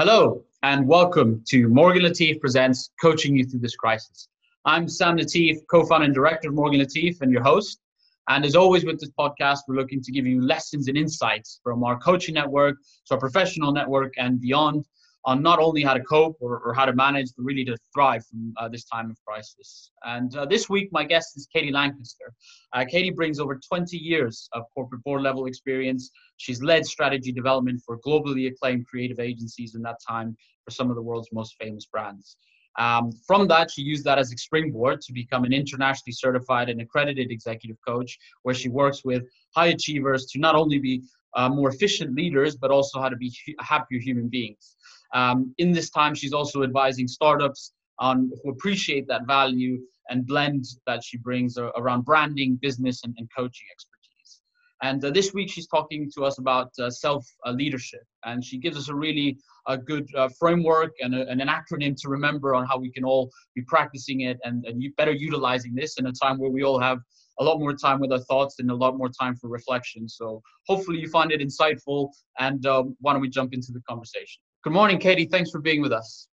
Hello, and welcome to Morgan Latif Presents Coaching You Through This Crisis. I'm Sam Latif, co founder and director of Morgan Latif, and your host. And as always, with this podcast, we're looking to give you lessons and insights from our coaching network, to our professional network, and beyond on not only how to cope or, or how to manage, but really to thrive from uh, this time of crisis. And uh, this week, my guest is Katie Lancaster. Uh, Katie brings over 20 years of corporate board level experience. She's led strategy development for globally acclaimed creative agencies in that time for some of the world's most famous brands. Um, from that, she used that as a springboard to become an internationally certified and accredited executive coach, where she works with high achievers to not only be uh, more efficient leaders, but also how to be happier human beings. Um, in this time, she's also advising startups on who appreciate that value and blend that she brings around branding, business, and, and coaching expertise. And uh, this week, she's talking to us about uh, self uh, leadership, and she gives us a really a good uh, framework and, a, and, an acronym to remember on how we can all be practicing it and, and better utilizing this in a time where we all have a lot more time with our thoughts and a lot more time for reflection. So hopefully you find it insightful. And um, why don't we jump into the conversation? Good morning, Katie. Thanks for being with us.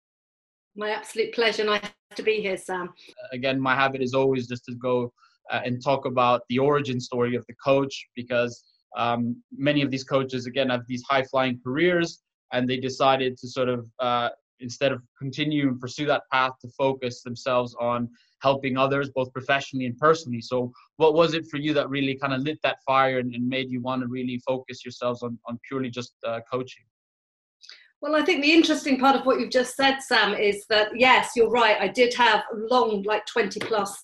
My absolute pleasure. Nice to be here, Sam. Again, my habit is always just to go uh, and talk about the origin story of the coach because um, many of these coaches, again, have these high flying careers and they decided to sort of, uh, instead of continue and pursue that path, to focus themselves on helping others, both professionally and personally. So, what was it for you that really kind of lit that fire and, and made you want to really focus yourselves on, on purely just uh, coaching? Well, I think the interesting part of what you've just said, Sam, is that yes, you're right. I did have a long, like 20 plus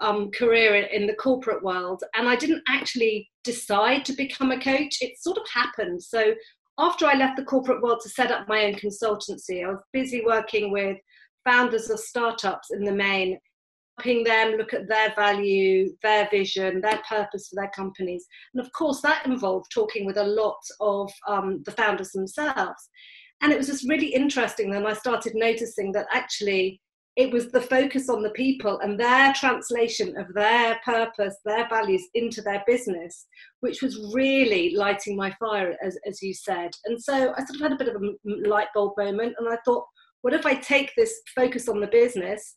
um, career in the corporate world, and I didn't actually decide to become a coach. It sort of happened. So after I left the corporate world to set up my own consultancy, I was busy working with founders of startups in the main, helping them look at their value, their vision, their purpose for their companies. And of course, that involved talking with a lot of um, the founders themselves. And it was just really interesting. Then I started noticing that actually it was the focus on the people and their translation of their purpose, their values into their business, which was really lighting my fire, as, as you said. And so I sort of had a bit of a light bulb moment and I thought, what if I take this focus on the business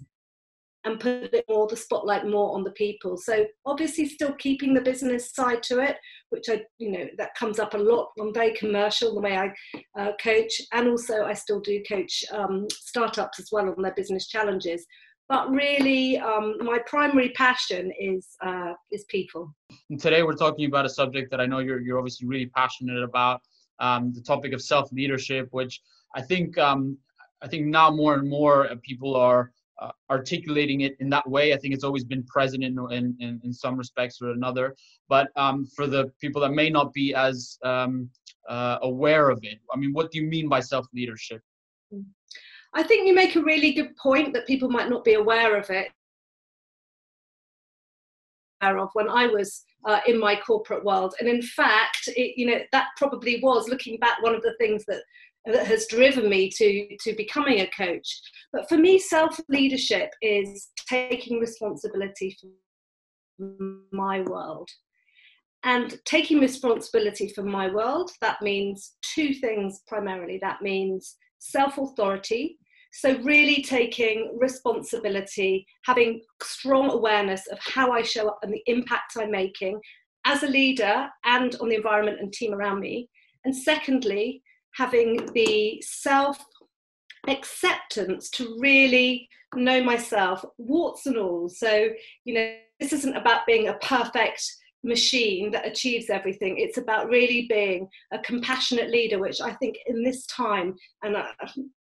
and put it more the spotlight more on the people. So obviously still keeping the business side to it which i you know that comes up a lot. I'm very commercial the way i uh, coach and also i still do coach um, startups as well on their business challenges. But really um, my primary passion is uh, is people. And today we're talking about a subject that i know you're, you're obviously really passionate about um, the topic of self leadership which i think um, i think now more and more people are uh, articulating it in that way. I think it's always been present in in, in, in some respects or another. But um, for the people that may not be as um, uh, aware of it, I mean, what do you mean by self leadership? I think you make a really good point that people might not be aware of it. Of when I was uh, in my corporate world, and in fact, it, you know that probably was looking back one of the things that that has driven me to to becoming a coach. But for me self leadership is taking responsibility for my world. And taking responsibility for my world that means two things primarily. That means self authority so really taking responsibility having strong awareness of how i show up and the impact i'm making as a leader and on the environment and team around me. And secondly having the self acceptance to really know myself, warts and all. So, you know, this isn't about being a perfect machine that achieves everything. It's about really being a compassionate leader, which I think in this time, and uh,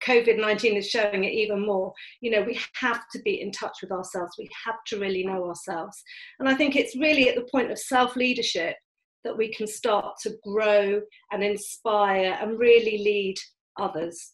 COVID 19 is showing it even more, you know, we have to be in touch with ourselves. We have to really know ourselves. And I think it's really at the point of self leadership that we can start to grow and inspire and really lead others.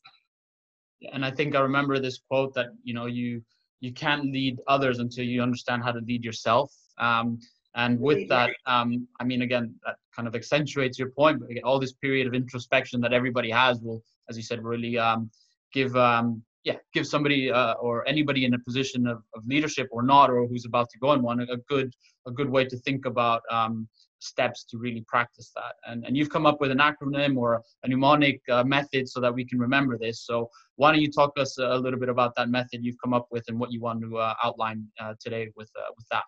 And i think i remember this quote that you know you you can't lead others until you understand how to lead yourself. Um, and with that um, i mean again that kind of accentuates your point but all this period of introspection that everybody has will as you said really um, give um, yeah give somebody uh, or anybody in a position of, of leadership or not or who's about to go in one a good a good way to think about um, steps to really practice that. And and you've come up with an acronym or a mnemonic uh, method so that we can remember this. So why don't you talk us a little bit about that method you've come up with and what you want to uh, outline uh, today with uh, with that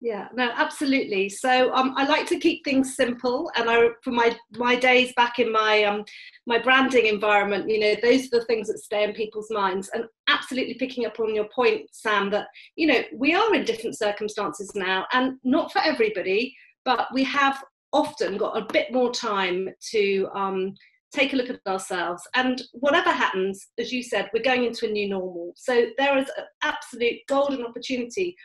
yeah, no, absolutely. So um, I like to keep things simple, and I, for my my days back in my um, my branding environment, you know, those are the things that stay in people's minds. And absolutely picking up on your point, Sam, that you know we are in different circumstances now, and not for everybody, but we have often got a bit more time to um, take a look at ourselves. And whatever happens, as you said, we're going into a new normal. So there is an absolute golden opportunity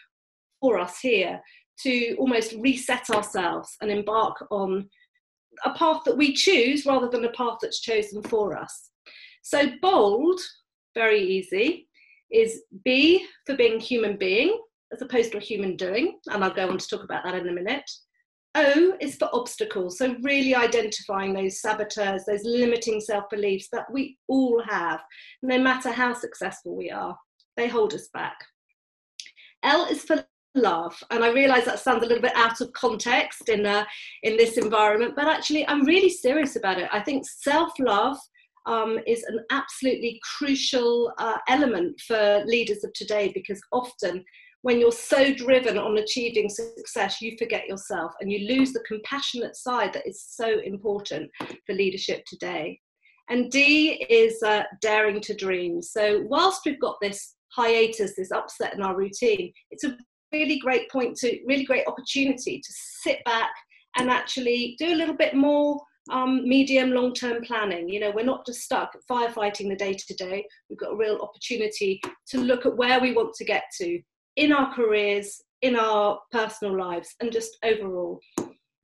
for us here to almost reset ourselves and embark on a path that we choose rather than a path that's chosen for us. So, bold, very easy, is B for being human being as opposed to a human doing, and I'll go on to talk about that in a minute. O is for obstacles, so really identifying those saboteurs, those limiting self beliefs that we all have, no matter how successful we are, they hold us back. L is for love and i realize that sounds a little bit out of context in uh, in this environment but actually i'm really serious about it i think self-love um, is an absolutely crucial uh, element for leaders of today because often when you're so driven on achieving success you forget yourself and you lose the compassionate side that is so important for leadership today and d is uh, daring to dream so whilst we've got this hiatus, this upset in our routine. It's a really great point to really great opportunity to sit back and actually do a little bit more um, medium long term planning. You know, we're not just stuck firefighting the day to day. We've got a real opportunity to look at where we want to get to in our careers, in our personal lives, and just overall.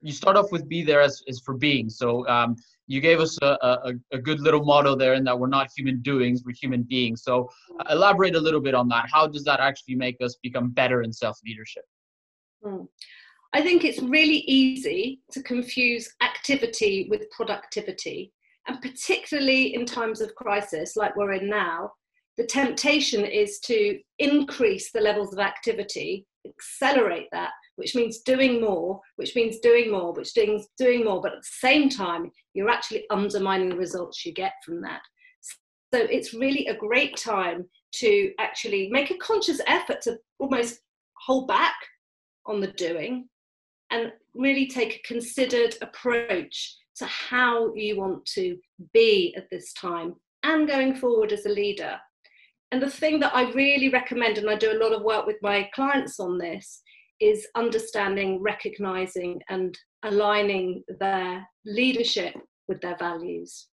You start off with be there as, as for being. So um, you gave us a, a, a, good little motto there in that we're not human doings, we're human beings. So elaborate a little bit on that. How does that actually make us become better in self leadership? Hmm. I think it's really easy to confuse activity with productivity. And particularly in times of crisis like we're in now, the temptation is to increase the levels of activity, accelerate that, which means doing more, which means doing more, which means doing more, but at the same time, you're actually undermining the results you get from that. So it's really a great time to actually make a conscious effort to almost hold back on the doing and really take a considered approach to how you want to be at this time and going forward as a leader. And the thing that I really recommend, and I do a lot of work with my clients on this, is understanding, recognizing, and aligning their leadership with their values.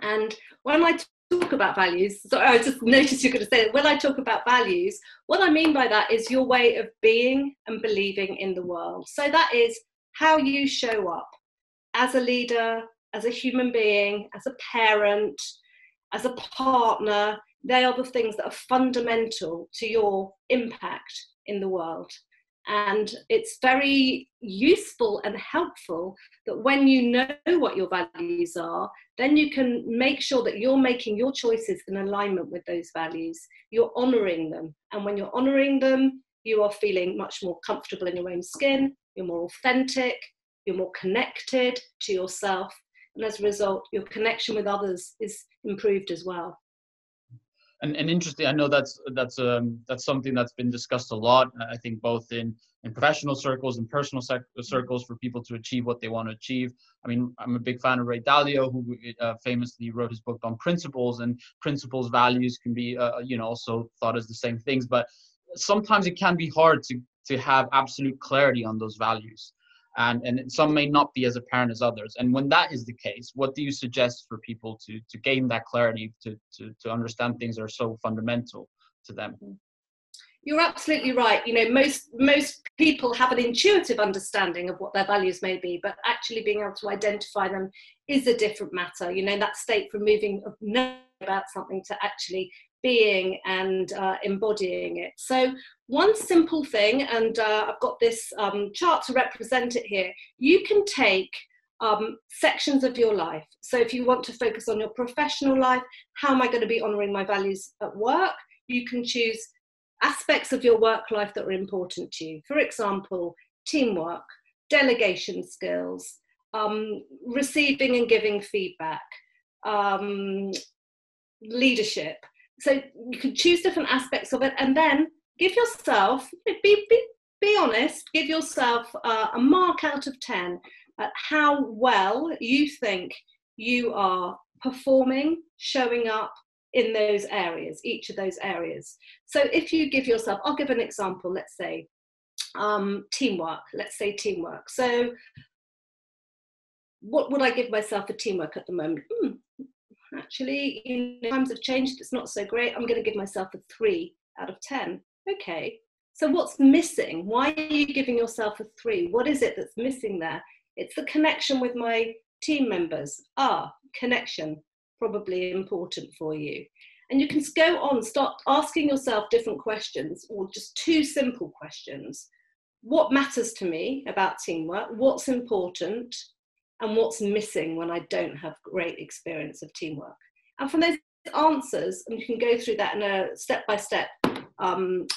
And when I talk about values, so I just noticed you're going to say that when I talk about values, what I mean by that is your way of being and believing in the world. So that is how you show up as a leader, as a human being, as a parent, as a partner. They are the things that are fundamental to your impact in the world. And it's very useful and helpful that when you know what your values are, then you can make sure that you're making your choices in alignment with those values. You're honoring them. And when you're honoring them, you are feeling much more comfortable in your own skin, you're more authentic, you're more connected to yourself. And as a result, your connection with others is improved as well and, and interesting i know that's that's um that's something that's been discussed a lot i think both in in professional circles and personal sec- circles for people to achieve what they want to achieve. I mean i'm a big fan of ray dalio who uh, famously wrote his book on principles and principles values can be uh, you know also thought as the same things. But sometimes it can be hard to to have absolute clarity on those values and and some may not be as apparent as others. And when that is the case what do you suggest for people to to gain that clarity to to, to understand things that are so fundamental to them? You're absolutely right. You know most most people have an intuitive understanding of what their values may be but actually being able to identify them is a different matter. You know that state from moving of knowing about something to actually being and uh, embodying it. So, one simple thing, and uh, I've got this um, chart to represent it here, you can take um, sections of your life. So if you want to focus on your professional life, how am I going to be honouring my values at work? You can choose aspects of your work life that are important to you. For example, teamwork, delegation skills, um, receiving and giving feedback, um, leadership. So you can choose different aspects of it and then give yourself, be, be, be honest, give yourself uh, a mark out of 10 at how well you think you are performing, showing up in those areas, each of those areas. So if you give yourself, I'll give an example, let's say um, teamwork, let's say teamwork. So what would I give myself for teamwork at the moment? Hmm, actually, you know, times have changed, it's not so great. I'm going to give myself a three out of 10. Okay, so what's missing? Why are you giving yourself a three? What is it that's missing there? It's the connection with my team members. Ah, connection, probably important for you. And you can go on, start asking yourself different questions or just two simple questions. What matters to me about teamwork? What's important? And what's missing when I don't have great experience of teamwork? And from those answers, and you can go through that in a step by step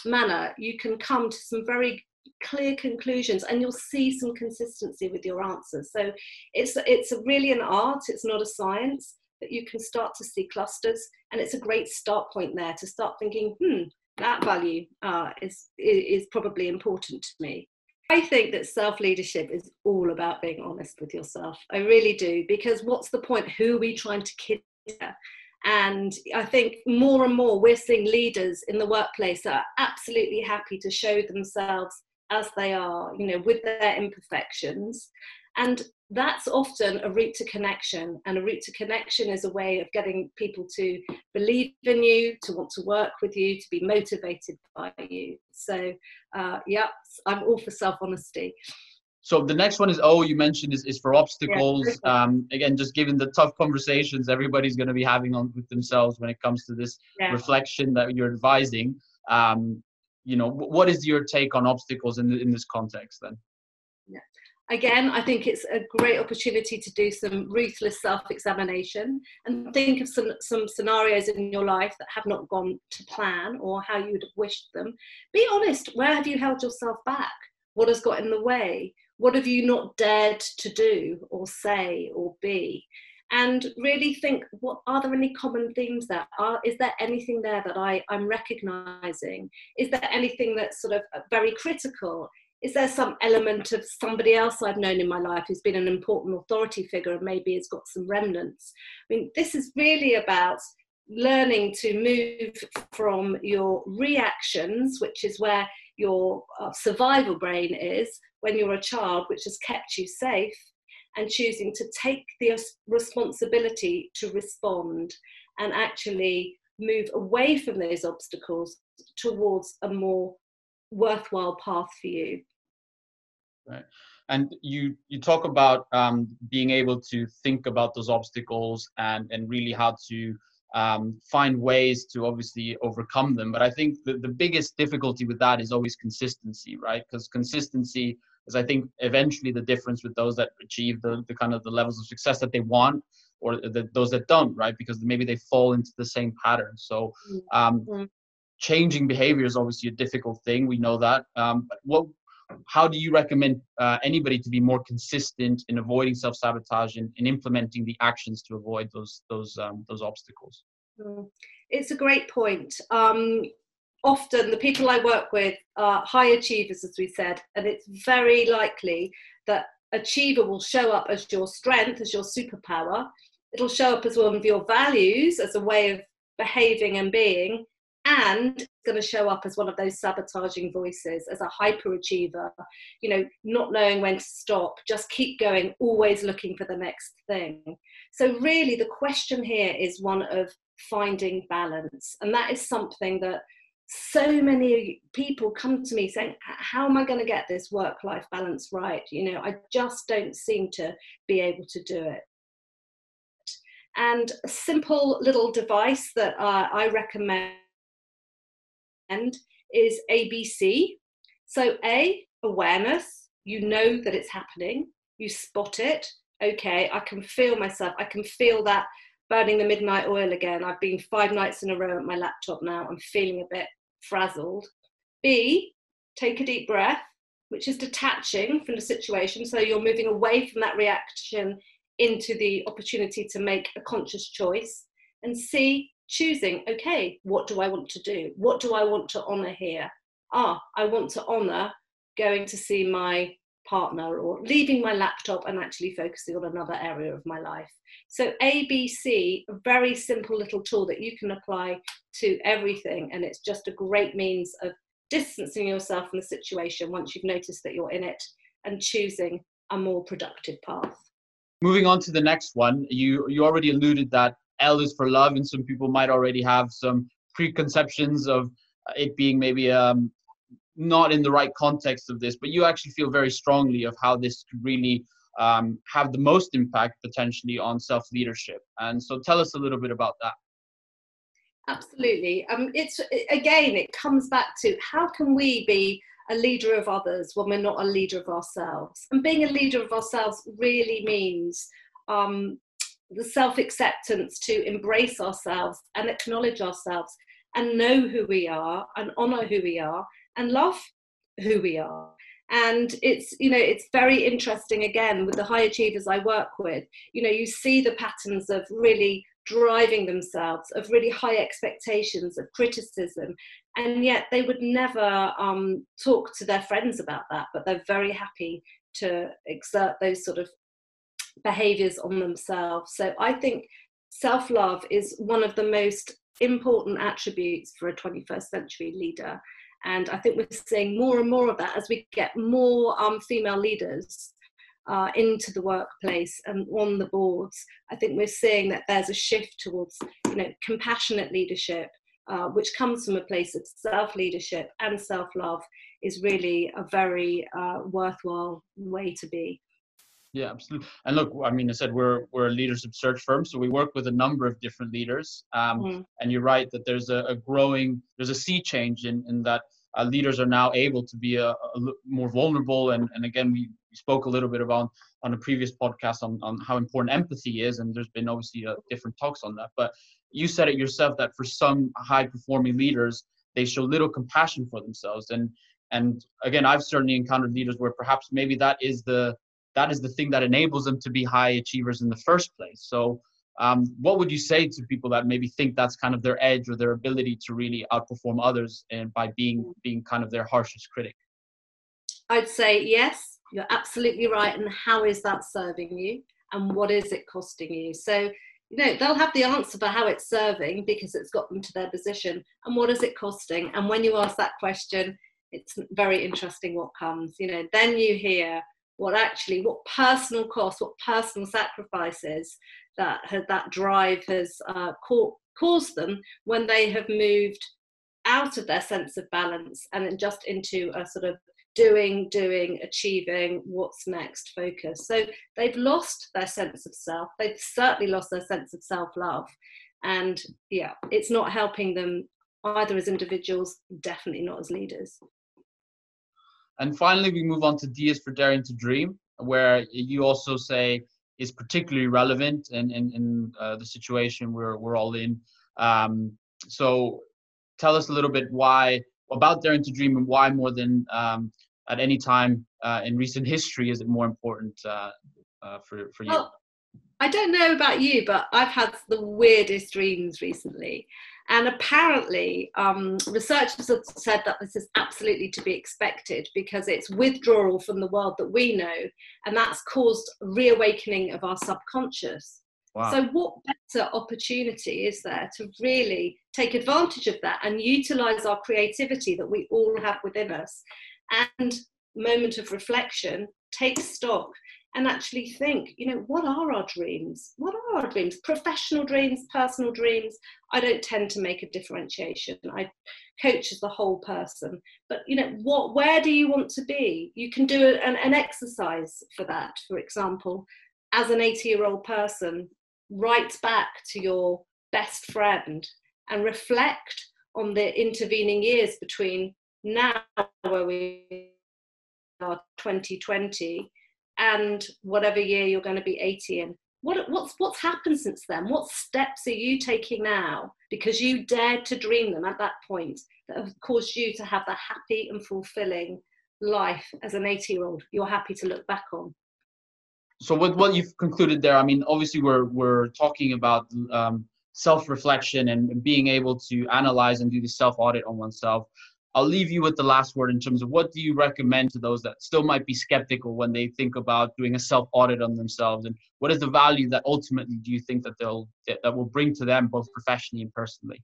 manner, you can come to some very clear conclusions and you'll see some consistency with your answers so it's it's really an art it's not a science but you can start to see clusters and it's a great start point there to start thinking hmm that value uh, is is probably important to me I think that self leadership is all about being honest with yourself. I really do, because what's the point? Who are we trying to kid? And I think more and more we're seeing leaders in the workplace that are absolutely happy to show themselves as they are, you know, with their imperfections. And that's often a route to connection. And a route to connection is a way of getting people to believe in you, to want to work with you, to be motivated by you. So, uh, yeah, I'm all for self honesty. So the next one is oh you mentioned is, is for obstacles. Yeah, um, again, just given the tough conversations everybody's going to be having on with themselves when it comes to this yeah. reflection that you're advising. Um, you know what is your take on obstacles in, in this context then yeah. again i think it's a great opportunity to do some ruthless self-examination and think of some, some scenarios in your life that have not gone to plan or how you would have wished them be honest where have you held yourself back what has got in the way what have you not dared to do or say or be? And really think what are there any common themes there? Are is there anything there that I, i'm recognizing? Is there anything that's sort of very critical? Is there some element of somebody else i've known in my life who's been an important authority figure and maybe has got some remnants? I mean this is really about learning to move from your reactions which is where your uh, survival brain is when you're a child which has kept you safe and choosing to take the responsibility to respond and actually move away from those obstacles towards a more worthwhile path for you. Right. And you you talk about um, being able to think about those obstacles and and really how to um, find ways to obviously overcome them. But i think the, the biggest difficulty with that is always consistency right? Because consistency is I think eventually the difference with those that achieve the, the kind of the levels of success that they want or the, those that don't, right? Because maybe they fall into the same pattern. So mm-hmm. um, mm-hmm. changing behavior is obviously a difficult thing. We know that. Um, but what, how do you recommend uh, anybody to be more consistent in avoiding self-sabotage and in implementing the actions to avoid those those um, those obstacles? Mm. It's a great point. Um, often the people I work with are high achievers, as we said, and it's very likely that achiever will show up as your strength, as your superpower. It'll show up as one of your values, as a way of behaving and being, and it's going to show up as one of those sabotaging voices, as a hyperachiever, you know, not knowing when to stop, just keep going, always looking for the next thing. So, really, the question here is one of finding balance, and that is something that so many people come to me saying how am i going to get this work life balance right you know i just don't seem to be able to do it and a simple little device that uh, i recommend is abc so a awareness you know that it's happening you spot it okay, I can feel myself. I can feel that burning the midnight oil again. I've been five nights in a row at my laptop now. I'm feeling a bit frazzled. B, take a deep breath, which is detaching from the situation. So you're moving away from that reaction into the opportunity to make a conscious choice. And C, choosing, okay, what do I want to do? What do I want to honor here? Ah, I want to honor going to see my partner or leaving my laptop and actually focusing on another area of my life. So, ABC, a very simple little tool that you can apply to everything, and it's just a great means of distancing yourself from the situation once you've noticed that you're in it and choosing a more productive path. Moving on to the next one, you you already alluded that L is for love, and some people might already have some preconceptions of it being maybe um, not in the right context of this, but you actually feel very strongly of how this could really um, have the most impact potentially on self leadership. And so tell us a little bit about that. Absolutely. Um, it's again, it comes back to how can we be a leader of others when we're not a leader of ourselves? And being a leader of ourselves really means um, the self acceptance to embrace ourselves and acknowledge ourselves and know who we are and honor who we are and love who we are. And it's you know it's very interesting again with the high achievers i work with. You know you see the patterns of really driving themselves of really high expectations of criticism and yet they would never um, talk to their friends about that but they're very happy to exert those sort of behaviors on themselves. So i think self-love is one of the most important attributes for a 21st century leader and I think we're seeing more and more of that as we get more um, female leaders uh, into the workplace and on the boards. I think we're seeing that there's a shift towards, you know, compassionate leadership, uh, which comes from a place of self leadership and self love, is really a very uh, worthwhile way to be. Yeah, absolutely. And look, I mean, I said we're we're a leadership search firm, so we work with a number of different leaders. Um, mm-hmm. And you're right that there's a, a, growing, there's a sea change in in that uh, leaders are now able to be a, a more vulnerable. And and again, we, we spoke a little bit about on a previous podcast on on how important empathy is, and there's been obviously uh, different talks on that. But you said it yourself that for some high performing leaders, they show little compassion for themselves and and again i've certainly encountered leaders where perhaps maybe that is the that is the thing that enables them to be high achievers in the first place. So, um, what would you say to people that maybe think that's kind of their edge or their ability to really outperform others and by being being kind of their harshest critic? I'd say yes, you're absolutely right. And how is that serving you? And what is it costing you? So, you know, they'll have the answer for how it's serving because it's got them to their position. And what is it costing? And when you ask that question, it's very interesting what comes. You know, then you hear what actually what personal cost what personal sacrifices that that drive has uh, caused them when they have moved out of their sense of balance and just into a sort of doing doing achieving what's next focus. So they've lost their sense of self. They've certainly lost their sense of self-love. And yeah it's not helping them either as individuals definitely not as leaders. And finally, we move on to D is for Daring to Dream, where you also say is particularly relevant in, in, in uh, the situation we're, we're all in. Um, so tell us a little bit why about Daring to Dream and why more than um, at any time uh, in recent history is it more important uh, uh for, for you? Well, I don't know about you, but I've had the weirdest dreams recently. And apparently, um, researchers have said that this is absolutely to be expected because it's withdrawal from the world that we know, and that's caused reawakening of our subconscious. Wow. So, what better opportunity is there to really take advantage of that and utilize our creativity that we all have within us? And moment of reflection, take stock, and actually think, you know, what are our dreams? What are our dreams? Professional dreams, personal dreams. I don't tend to make a differentiation. I coach as the whole person. But you know, what where do you want to be? You can do an, an exercise for that, for example, as an 80-year-old person, write back to your best friend and reflect on the intervening years between now where we are 2020 and whatever year you're going to be 80 in. What, what's what's happened since then? What steps are you taking now because you dared to dream them at that point that have caused you to have the happy and fulfilling life as an 80 year old you're happy to look back on? So with what you've concluded there, I mean, obviously we're we're talking about um, self-reflection and being able to analyze and do the self-audit on oneself. I'll leave you with the last word in terms of what do you recommend to those that still might be skeptical when they think about doing a self audit on themselves, and what is the value that ultimately do you think that they'll that will bring to them both professionally and personally?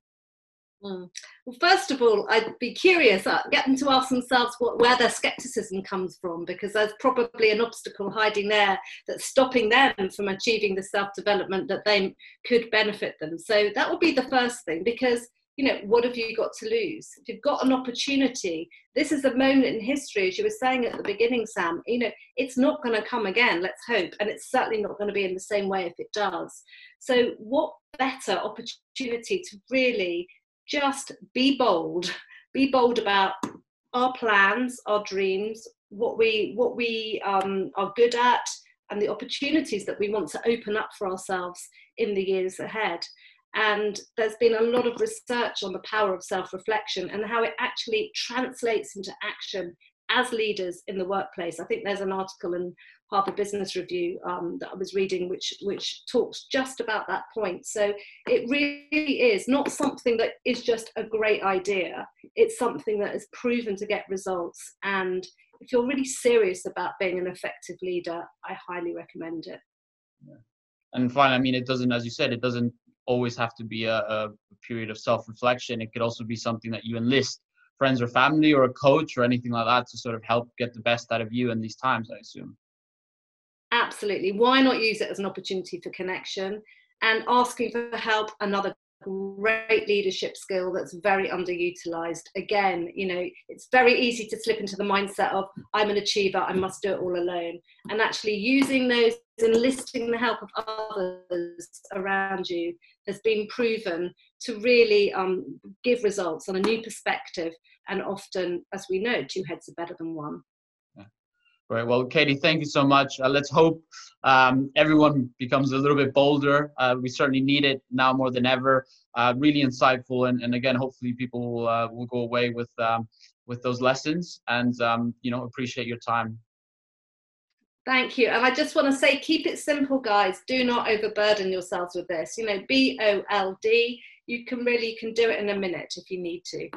Mm. Well, first of all, I'd be curious, uh, get them to ask themselves what, where their skepticism comes from, because there's probably an obstacle hiding there that's stopping them from achieving the self development that they could benefit them. So that would be the first thing, because you know, what have you got to lose? If you've got an opportunity, this is a moment in history, as you were saying at the beginning, Sam, you know, it's not going to come again, let's hope, and it's certainly not going to be in the same way if it does. So, what better opportunity to really just be bold, be bold about our plans, our dreams, what we what we um, are good at, and the opportunities that we want to open up for ourselves in the years ahead. And there's been a lot of research on the power of self reflection and how it actually translates into action as leaders in the workplace. I think there's an article in Harvard Business Review um, that I was reading, which which talks just about that point. So it really is not something that is just a great idea. It's something that is proven to get results. And if you're really serious about being an effective leader, I highly recommend it. Yeah. And finally, I mean, it doesn't, as you said, it doesn't always have to be a, a period of self-reflection. It could also be something that you enlist friends or family or a coach or anything like that to sort of help get the best out of you in these times. I assume. Absolutely. Why not use it as an opportunity for connection and asking for help? Another great leadership skill that's very underutilized. Again, you know, it's very easy to slip into the mindset of I'm an achiever, I must do it all alone. And actually using those, enlisting the help of others around you has been proven to really um, give results on a new perspective. And often, as we know, two heads are better than one. Right. Well, Katie, thank you so much. Uh, let's hope um, everyone becomes a little bit bolder. Uh, we certainly need it now more than ever. Uh, really insightful, and, and again, hopefully, people will, uh, will go away with um, with those lessons. And um, you know, appreciate your time. Thank you. And I just want to say, keep it simple, guys. Do not overburden yourselves with this. You know, B O L D. You can really you can do it in a minute if you need to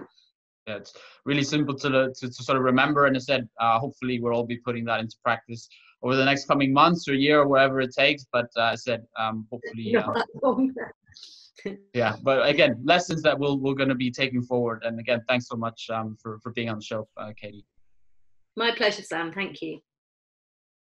yeah, it's really simple to, to, to sort of remember. And I said, uh, hopefully we'll all be putting that into practice over the next coming months or year or whatever it takes. But uh, I said, um, hopefully. Um, yeah, but again, lessons that we'll, we're going to be taking forward. And again, thanks so much um, for, for being on the show, uh, Katie. My pleasure, Sam. Thank you.